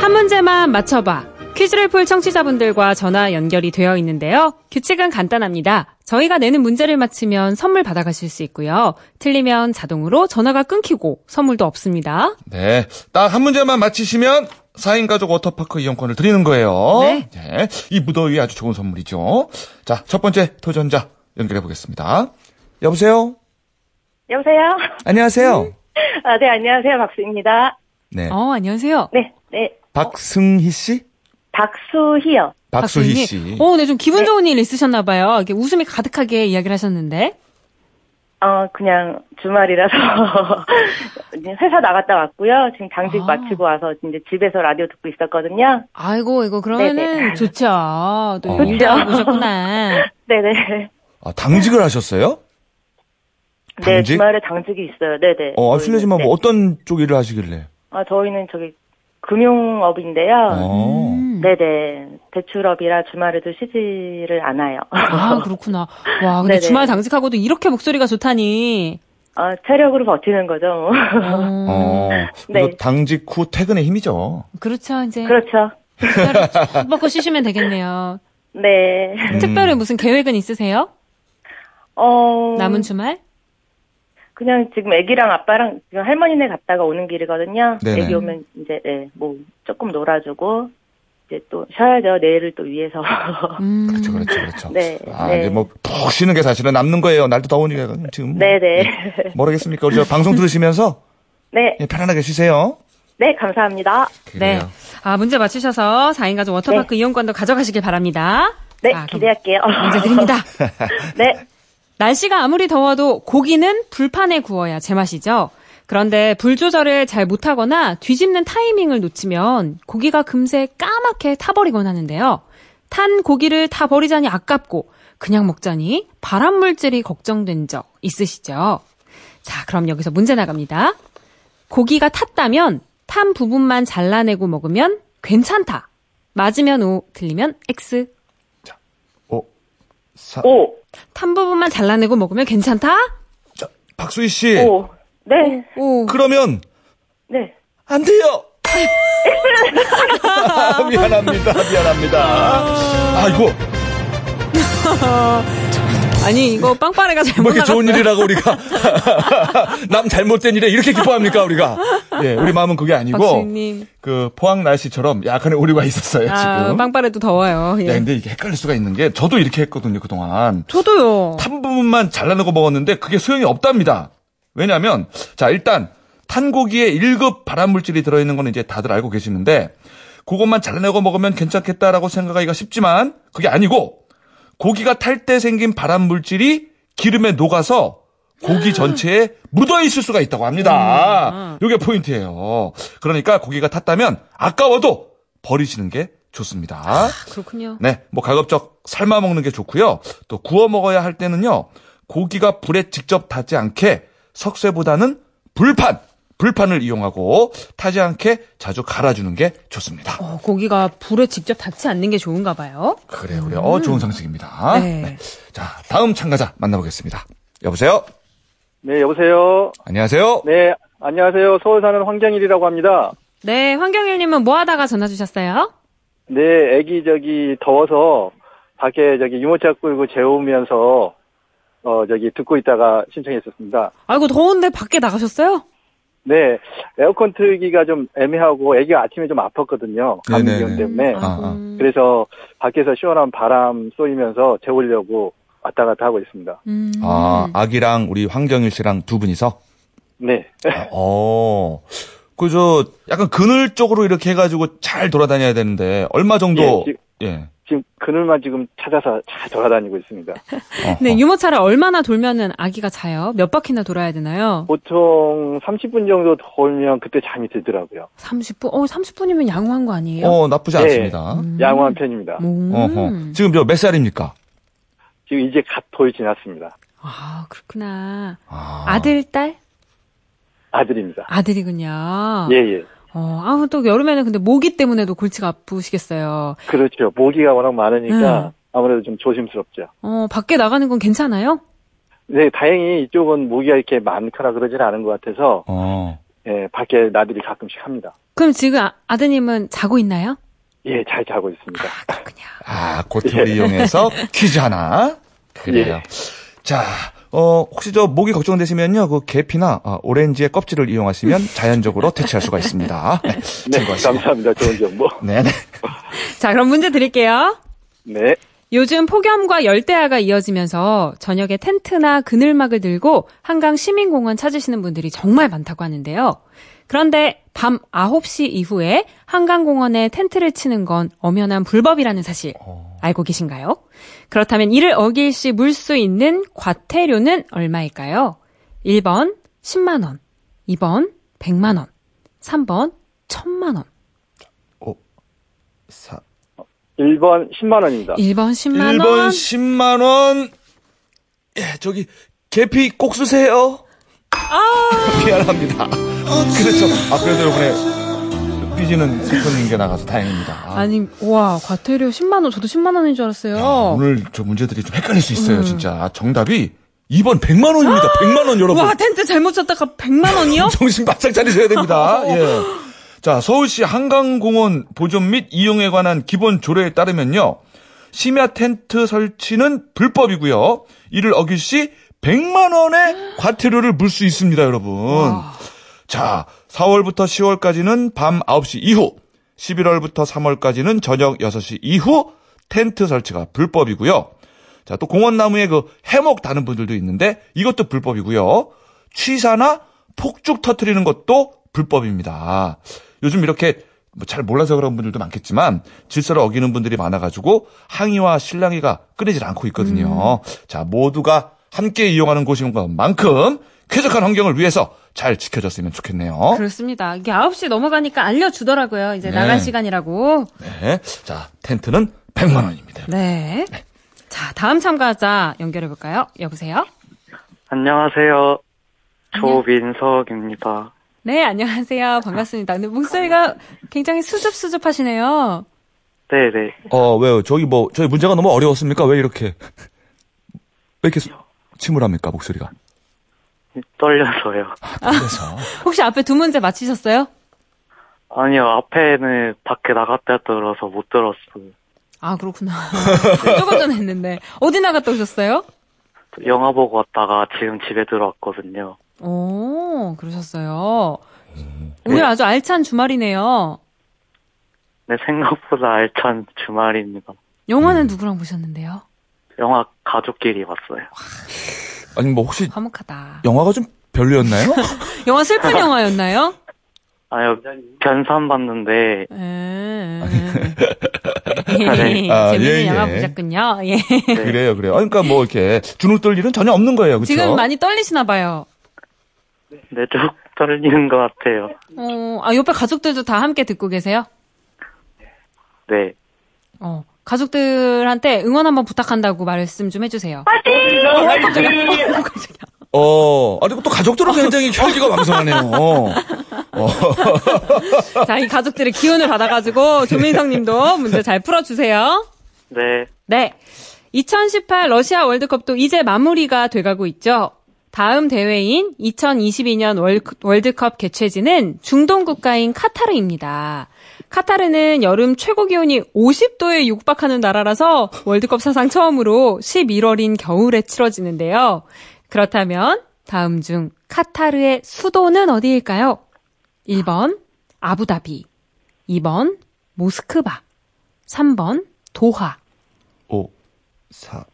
Speaker 2: 한 문제만 맞춰봐. 퀴즈를 풀 청취자분들과 전화 연결이 되어 있는데요. 규칙은 간단합니다. 저희가 내는 문제를 맞히면 선물 받아가실 수 있고요. 틀리면 자동으로 전화가 끊기고 선물도 없습니다.
Speaker 1: 네. 딱 한 문제만 맞히시면 4인 가족 워터파크 이용권을 드리는 거예요.
Speaker 2: 네.
Speaker 1: 이 무더위에 아주 좋은 선물이죠. 자, 첫 번째 도전자 연결해 보겠습니다. 여보세요?
Speaker 7: 여보세요?
Speaker 1: 안녕하세요.
Speaker 7: 아, 네, 안녕하세요. 박수입니다.
Speaker 1: 네.
Speaker 2: 어, 안녕하세요.
Speaker 7: 네, 네.
Speaker 1: 박승희 씨?
Speaker 7: 박수희요.
Speaker 1: 박수희. 씨.
Speaker 2: 어, 네, 좀 기분 좋은 일 있으셨나봐요. 이렇게 웃음이 가득하게 이야기를 하셨는데.
Speaker 7: 어, 그냥 주말이라서 이제 회사 나갔다 왔고요. 지금 당직
Speaker 2: 아.
Speaker 7: 마치고 와서 이제 집에서 라디오 듣고 있었거든요.
Speaker 2: 아이고, 이거 그러면은
Speaker 7: 네네.
Speaker 2: 좋죠. 또
Speaker 1: 좋죠.
Speaker 2: 일도 하고 오셨구나.
Speaker 7: 네네.
Speaker 1: 아, 당직을 하셨어요?
Speaker 7: 네,
Speaker 1: 당직?
Speaker 7: 주말에 당직이 있어요. 네네.
Speaker 1: 어, 아, 실례지만
Speaker 7: 네.
Speaker 1: 뭐 어떤 쪽 일을 하시길래?
Speaker 7: 아, 저희는 저기 금융업인데요.
Speaker 1: 어.
Speaker 2: 음.
Speaker 7: 네네. 대출업이라 주말에도 쉬지를 않아요.
Speaker 2: 아, 그렇구나. 와, 근데
Speaker 7: 네네.
Speaker 2: 주말 당직하고도 이렇게 목소리가 좋다니.
Speaker 7: 어, 체력으로 버티는 거죠. 뭐.
Speaker 2: 어,
Speaker 1: 어.
Speaker 7: 네.
Speaker 1: 당직 후 퇴근의 힘이죠.
Speaker 2: 그렇죠, 이제.
Speaker 7: 그렇죠.
Speaker 2: 쭉 먹고 쉬시면 되겠네요.
Speaker 7: 네.
Speaker 1: 음.
Speaker 2: 특별히 무슨 계획은 있으세요?
Speaker 7: 어.
Speaker 2: 남은 주말?
Speaker 7: 그냥 지금 애기랑 아빠랑 지금 할머니네 갔다가 오는 길이거든요.
Speaker 1: 네네.
Speaker 7: 애기 오면 이제 네, 뭐 조금 놀아주고 이제 또 쉬어야죠. 내일을 또 위해서.
Speaker 2: 음.
Speaker 1: 그렇죠, 그렇죠, 그렇죠.
Speaker 7: 네.
Speaker 1: 아,
Speaker 7: 네.
Speaker 1: 이제 뭐 푹 쉬는 게 사실은 남는 거예요. 날도 더우니까 지금. 뭐.
Speaker 7: 네네.
Speaker 1: 모르겠습니까? 우리 저 방송 들으시면서
Speaker 7: 네.
Speaker 1: 예, 편안하게 쉬세요.
Speaker 7: 네, 감사합니다.
Speaker 2: 네.
Speaker 1: 그래요.
Speaker 2: 아, 문제 맞추셔서 4인 가족 워터파크 이용권도 가져가시길 바랍니다.
Speaker 7: 네,
Speaker 2: 자, 그럼
Speaker 7: 기대할게요.
Speaker 2: 문제 드립니다.
Speaker 7: 네.
Speaker 2: 날씨가 아무리 더워도 고기는 불판에 구워야 제맛이죠. 그런데 불 조절을 잘 못하거나 뒤집는 타이밍을 놓치면 고기가 금세 까맣게 타버리곤 하는데요. 탄 고기를 다 버리자니 아깝고 그냥 먹자니 발암 물질이 걱정된 적 있으시죠? 자, 그럼 여기서 문제 나갑니다. 고기가 탔다면 탄 부분만 잘라내고 먹으면 괜찮다. 맞으면 O, 틀리면 X.
Speaker 1: 오, 사,
Speaker 7: 오,
Speaker 2: 탄 부분만 잘라내고 먹으면 괜찮다?
Speaker 1: 자, 박수희 씨.
Speaker 7: 오. 네.
Speaker 2: 오.
Speaker 1: 그러면
Speaker 7: 네.
Speaker 1: 안 돼요. 미안합니다. 미안합니다. 아이고,
Speaker 2: 아니 이거 빵빠레가 잘못
Speaker 1: 뭐 이렇게
Speaker 2: 나갔어요.
Speaker 1: 좋은 일이라고 우리가 남 잘못된 일에 이렇게 기뻐합니까 우리가? 예, 우리 마음은 그게 아니고
Speaker 2: 박수님.
Speaker 1: 그 포항 날씨처럼 약간의 오류가 있었어요
Speaker 2: 아,
Speaker 1: 지금.
Speaker 2: 빵빠레도 더워요. 예.
Speaker 1: 야, 근데 이게 헷갈릴 수가 있는 게 저도 이렇게 했거든요 그 동안.
Speaker 2: 저도요.
Speaker 1: 탄 부분만 잘라내고 먹었는데 그게 소용이 없답니다. 왜냐하면 자 일단 탄 고기에 1급 발암물질이 들어있는 건 이제 다들 알고 계시는데 그것만 잘라내고 먹으면 괜찮겠다라고 생각하기가 쉽지만 그게 아니고 고기가 탈 때 생긴 발암 물질이 기름에 녹아서 고기 전체에 묻어 있을 수가 있다고 합니다. 이게 포인트예요. 그러니까 고기가 탔다면 아까워도 버리시는 게 좋습니다.
Speaker 2: 그렇군요.
Speaker 1: 네, 뭐 가급적 삶아 먹는 게 좋고요. 또 구워 먹어야 할 때는요. 고기가 불에 직접 닿지 않게 석쇠보다는 불판, 불판을 이용하고 타지 않게 자주 갈아주는 게 좋습니다.
Speaker 2: 어, 고기가 불에 직접 닿지 않는 게 좋은가 봐요.
Speaker 1: 그래요, 그래요. 어, 좋은 상식입니다.
Speaker 2: 네.
Speaker 1: 자, 다음 참가자 만나보겠습니다. 여보세요?
Speaker 6: 네, 여보세요.
Speaker 1: 안녕하세요?
Speaker 6: 네, 안녕하세요. 서울 사는 황경일이라고 합니다.
Speaker 2: 네, 황경일님은 뭐 하다가 전화 주셨어요?
Speaker 6: 네, 애기 저기 더워서 밖에 저기 유모차 끌고 재우면서 어 저기 듣고 있다가 신청했었습니다.
Speaker 2: 아이고 더운데 밖에 나가셨어요?
Speaker 6: 네, 에어컨 틀기가 좀 애매하고 애기가 아침에 좀 아팠거든요. 감기. 기운 때문에.
Speaker 1: 아, 아.
Speaker 2: 음,
Speaker 6: 그래서 밖에서 시원한 바람 쏘이면서 재우려고 왔다 갔다 하고 있습니다.
Speaker 2: 음.
Speaker 1: 아, 아기랑 우리 황경일 씨랑 두 분이서?
Speaker 6: 네.
Speaker 1: 어, 그저 약간 그늘 쪽으로 이렇게 해가지고 잘 돌아다녀야 되는데 얼마 정도?
Speaker 6: 예, 지-
Speaker 1: 예.
Speaker 6: 지금 그늘만 지금 찾아서 잘 돌아다니고 있습니다.
Speaker 2: 네, 유모차를 얼마나 돌면은 아기가 자요? 몇 바퀴나 돌아야 되나요?
Speaker 6: 보통 30분 정도 돌면 그때 잠이 들더라고요.
Speaker 2: 30분? 어, 30분이면 양호한 거 아니에요?
Speaker 1: 어, 나쁘지
Speaker 6: 네.
Speaker 1: 않습니다.
Speaker 6: 양호한 편입니다.
Speaker 2: 음.
Speaker 1: 어허. 지금 저몇 살입니까?
Speaker 6: 지금 이제 갓 돌 지났습니다.
Speaker 2: 아, 그렇구나.
Speaker 1: 아.
Speaker 2: 아들, 딸?
Speaker 6: 아들입니다.
Speaker 2: 아들이군요.
Speaker 6: 예, 예.
Speaker 2: 어, 아, 또 여름에는 근데 모기 때문에도 골치가 아프시겠어요.
Speaker 6: 그렇죠. 모기가 워낙 많으니까
Speaker 2: 음.
Speaker 6: 아무래도 좀 조심스럽죠.
Speaker 2: 어, 밖에 나가는 건 괜찮아요?
Speaker 6: 네, 다행히 이쪽은 모기가 이렇게 많거나 그러지는 않은 것 같아서
Speaker 1: 어.
Speaker 6: 예, 밖에 나들이 가끔씩 합니다.
Speaker 2: 그럼 지금 아, 아드님은 자고 있나요?
Speaker 6: 예, 잘 자고 있습니다.
Speaker 2: 그렇군요.
Speaker 1: 아, 고태를 이용해서 퀴즈 하나. 그래요.
Speaker 6: 예.
Speaker 1: 자, 어, 혹시 저 목이 걱정되시면요, 그 계피나 어, 오렌지의 껍질을 이용하시면 자연적으로 퇴치할 수가 있습니다. 네,
Speaker 6: 네. 감사합니다. 좋은 정보.
Speaker 1: 네네.
Speaker 2: 자, 그럼 문제 드릴게요.
Speaker 6: 네.
Speaker 2: 요즘 폭염과 열대야가 이어지면서 저녁에 텐트나 그늘막을 들고 한강 시민공원 찾으시는 분들이 정말 많다고 하는데요. 그런데 밤 9시 이후에 한강공원에 텐트를 치는 건 엄연한 불법이라는 사실 알고 계신가요? 그렇다면 이를 어길 시 물 수 있는 과태료는 얼마일까요? 1번 10만원, 2번 100만원, 3번 1000만원.
Speaker 1: 사,
Speaker 6: 1번 10만 원입니다.
Speaker 2: 1번 10만원.
Speaker 1: 1번 10만 원. 예, 저기 계피 꼭 쓰세요. 아, 미안합니다. 그렇죠. 아 그래도 이번에 삐지는 슬픈 게 나가서 다행입니다. 아,
Speaker 2: 아니, 와, 과태료 10만원, 저도 10만원인 줄 알았어요.
Speaker 1: 오늘 저 문제들이 좀 헷갈릴 수 있어요, 진짜. 아, 정답이 2번 100만 원입니다. 100만 원 여러분.
Speaker 2: 와, 텐트 잘못 쳤다가 100만 원이요?
Speaker 1: 정신 바짝 차리셔야 됩니다. 예. 자, 서울시 한강공원 보존 및 이용에 관한 기본 조례에 따르면요. 심야 텐트 설치는 불법이고요. 이를 어길 시 100만 원의 과태료를 물 수 있습니다, 여러분. 자, 4월부터 10월까지는 밤 9시 이후, 11월부터 3월까지는 저녁 6시 이후 텐트 설치가 불법이고요. 자, 또 공원나무에 그 해목 다는 분들도 있는데 이것도 불법이고요. 취사나 폭죽 터트리는 것도 불법입니다. 요즘 이렇게 뭐 잘 몰라서 그런 분들도 많겠지만 질서를 어기는 분들이 많아가지고 항의와 실랑이가 끊이질 않고 있거든요. 자, 모두가 함께 이용하는 곳인 것만큼 쾌적한 환경을 위해서 잘 지켜졌으면 좋겠네요.
Speaker 2: 그렇습니다. 이게 9시 넘어가니까 알려주더라고요. 이제
Speaker 1: 네.
Speaker 2: 나갈 시간이라고.
Speaker 1: 네. 자, 텐트는 100만 원입니다.
Speaker 2: 네. 자, 다음 참가자 연결해 볼까요? 여보세요?
Speaker 8: 안녕하세요. 조민석입니다.
Speaker 2: 네, 안녕하세요. 반갑습니다. 근데 목소리가 굉장히 수줍수줍 하시네요.
Speaker 8: 네 네.
Speaker 1: 어, 왜요? 저기 뭐, 저희 문제가 너무 어려웠습니까? 왜 이렇게, 왜 이렇게 수- 침울합니까? 목소리가.
Speaker 8: 떨려서요.
Speaker 1: 그래서.
Speaker 2: 혹시 앞에 두 문제 맞히셨어요?
Speaker 8: 아니요, 앞에는 밖에 나갔다 들어서 못 들었어요.
Speaker 2: 아, 그렇구나. 조금 전에 했는데. 어디 나갔다 오셨어요?
Speaker 8: 영화 보고 왔다가 지금 집에 들어왔거든요.
Speaker 2: 오, 그러셨어요. 오늘 아주 알찬 주말이네요.
Speaker 8: 네, 생각보다 알찬 주말입니다.
Speaker 2: 영화는 누구랑 보셨는데요?
Speaker 8: 영화 가족끼리 봤어요.
Speaker 1: 아니, 뭐, 혹시
Speaker 2: 화목하다.
Speaker 1: 영화가 좀 별로였나요?
Speaker 2: 영화 슬픈 영화였나요?
Speaker 8: 아니요, 변산 봤는데,
Speaker 2: 음.
Speaker 8: 네.
Speaker 1: 아,
Speaker 2: 재밌는
Speaker 1: 예,
Speaker 2: 영화
Speaker 1: 예.
Speaker 2: 보셨군요. 예.
Speaker 1: 그래요, 그래요. 아, 그러니까 뭐, 이렇게, 주눅 들 일은 전혀 없는 거예요. 그쵸?
Speaker 2: 지금 많이 떨리시나 봐요.
Speaker 8: 네, 쭉 떨리는 것 같아요.
Speaker 2: 어, 아, 옆에 가족들도 다 함께 듣고 계세요?
Speaker 8: 네.
Speaker 2: 어, 가족들한테 응원 한번 부탁한다고 말씀 좀 해주세요.
Speaker 1: 어, 아니, 또 가족들은 굉장히 혈기가 왕성하네요. 어.
Speaker 2: 자, 이 가족들의 기운을 받아가지고 조민성 님도 문제 잘 풀어주세요.
Speaker 8: 네.
Speaker 2: 네. 2018 러시아 월드컵도 이제 마무리가 돼가고 있죠. 다음 대회인 2022년 월- 월드컵 개최지는 중동 국가인 카타르입니다. 카타르는 여름 최고 기온이 50도에 육박하는 나라라서 월드컵 사상 처음으로 11월인 겨울에 치러지는데요. 그렇다면 다음 중 카타르의 수도는 어디일까요? 1번 아부다비, 2번 모스크바, 3번 도하,
Speaker 1: 5, 4,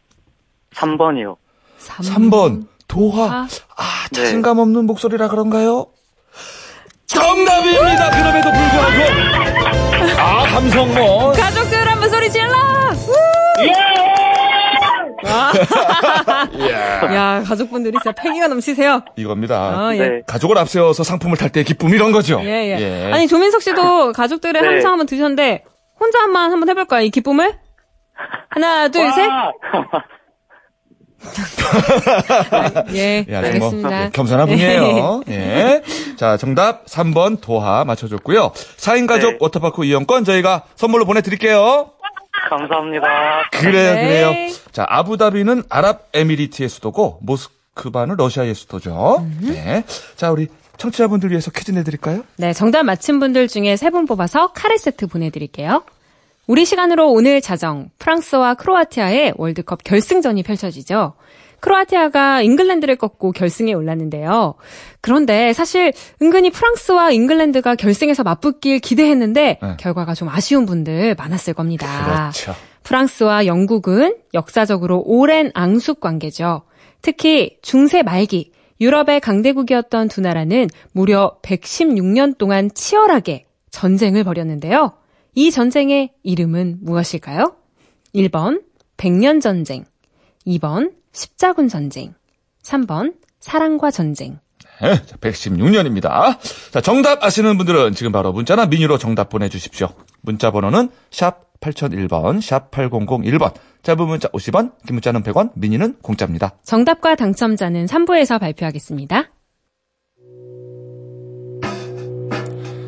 Speaker 8: 3번이요.
Speaker 1: 3번, 도화.
Speaker 2: 아,
Speaker 1: 아, 자신감 없는 목소리라 그런가요? 정답입니다! 그럼에도 불구하고. 아, 감성모.
Speaker 2: 가족들 한번 소리 질러! 와. 야, 가족분들이 진짜 패기가 넘치세요.
Speaker 1: 이겁니다.
Speaker 2: 어, 예.
Speaker 8: 네.
Speaker 1: 가족을 앞세워서 상품을 탈 때의 기쁨 이런 거죠.
Speaker 2: 예, 예.
Speaker 1: 예.
Speaker 2: 아니, 조민석 씨도 가족들의
Speaker 8: 네.
Speaker 2: 함성 한번 드셨는데, 혼자 한번 한번 해볼까요? 이 기쁨을? 하나, 둘, 셋. 예,
Speaker 1: 예, 아주 뭐,
Speaker 2: 알겠습니다.
Speaker 1: 예, 겸손한 분이에요. 예. 자, 정답 3번 도하 맞춰줬고요. 4인 가족
Speaker 8: 네.
Speaker 1: 워터파크 이용권 저희가 선물로 보내드릴게요.
Speaker 8: 감사합니다.
Speaker 1: 그래요,
Speaker 2: 네.
Speaker 1: 그래요. 자, 아부다비는 아랍에미리트의 수도고, 모스크바는 러시아의 수도죠. 네. 자, 우리 청취자분들 위해서 퀴즈 내드릴까요?
Speaker 2: 네, 정답 맞힌 분들 중에 세 분 뽑아서 카레 세트 보내드릴게요. 우리 시간으로 오늘 자정 프랑스와 크로아티아의 월드컵 결승전이 펼쳐지죠. 크로아티아가 잉글랜드를 꺾고 결승에 올랐는데요. 그런데 사실 은근히 프랑스와 잉글랜드가 결승에서 맞붙길 기대했는데
Speaker 1: 네.
Speaker 2: 결과가 좀 아쉬운 분들 많았을 겁니다.
Speaker 1: 그렇죠.
Speaker 2: 프랑스와 영국은 역사적으로 오랜 앙숙 관계죠. 특히 중세 말기 유럽의 강대국이었던 두 나라는 무려 116년 동안 치열하게 전쟁을 벌였는데요. 이 전쟁의 이름은 무엇일까요? 1번 백년 전쟁, 2번 십자군 전쟁, 3번 사랑과 전쟁.
Speaker 1: 네, 116년입니다. 자, 정답 아시는 분들은 지금 바로 문자나 미니로 정답 보내주십시오. 문자 번호는 샵 8001번, 샵 8001번. 짧은 문자 50원, 긴 문자는 100원, 미니는 공짜입니다.
Speaker 2: 정답과 당첨자는 3부에서 발표하겠습니다.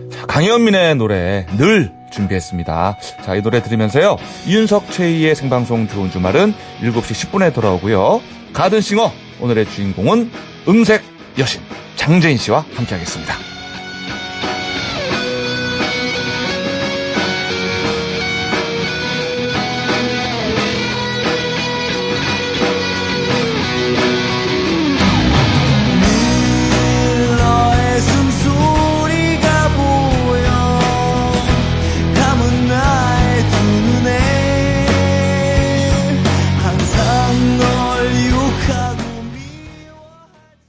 Speaker 1: 자, 강현민의 노래 늘 준비했습니다. 자, 이 노래 들으면서요. 이윤석 최희의 생방송 좋은 주말은 7시 10분에 돌아오고요. 가든싱어 오늘의 주인공은 음색 여신 장재인 씨와 함께하겠습니다.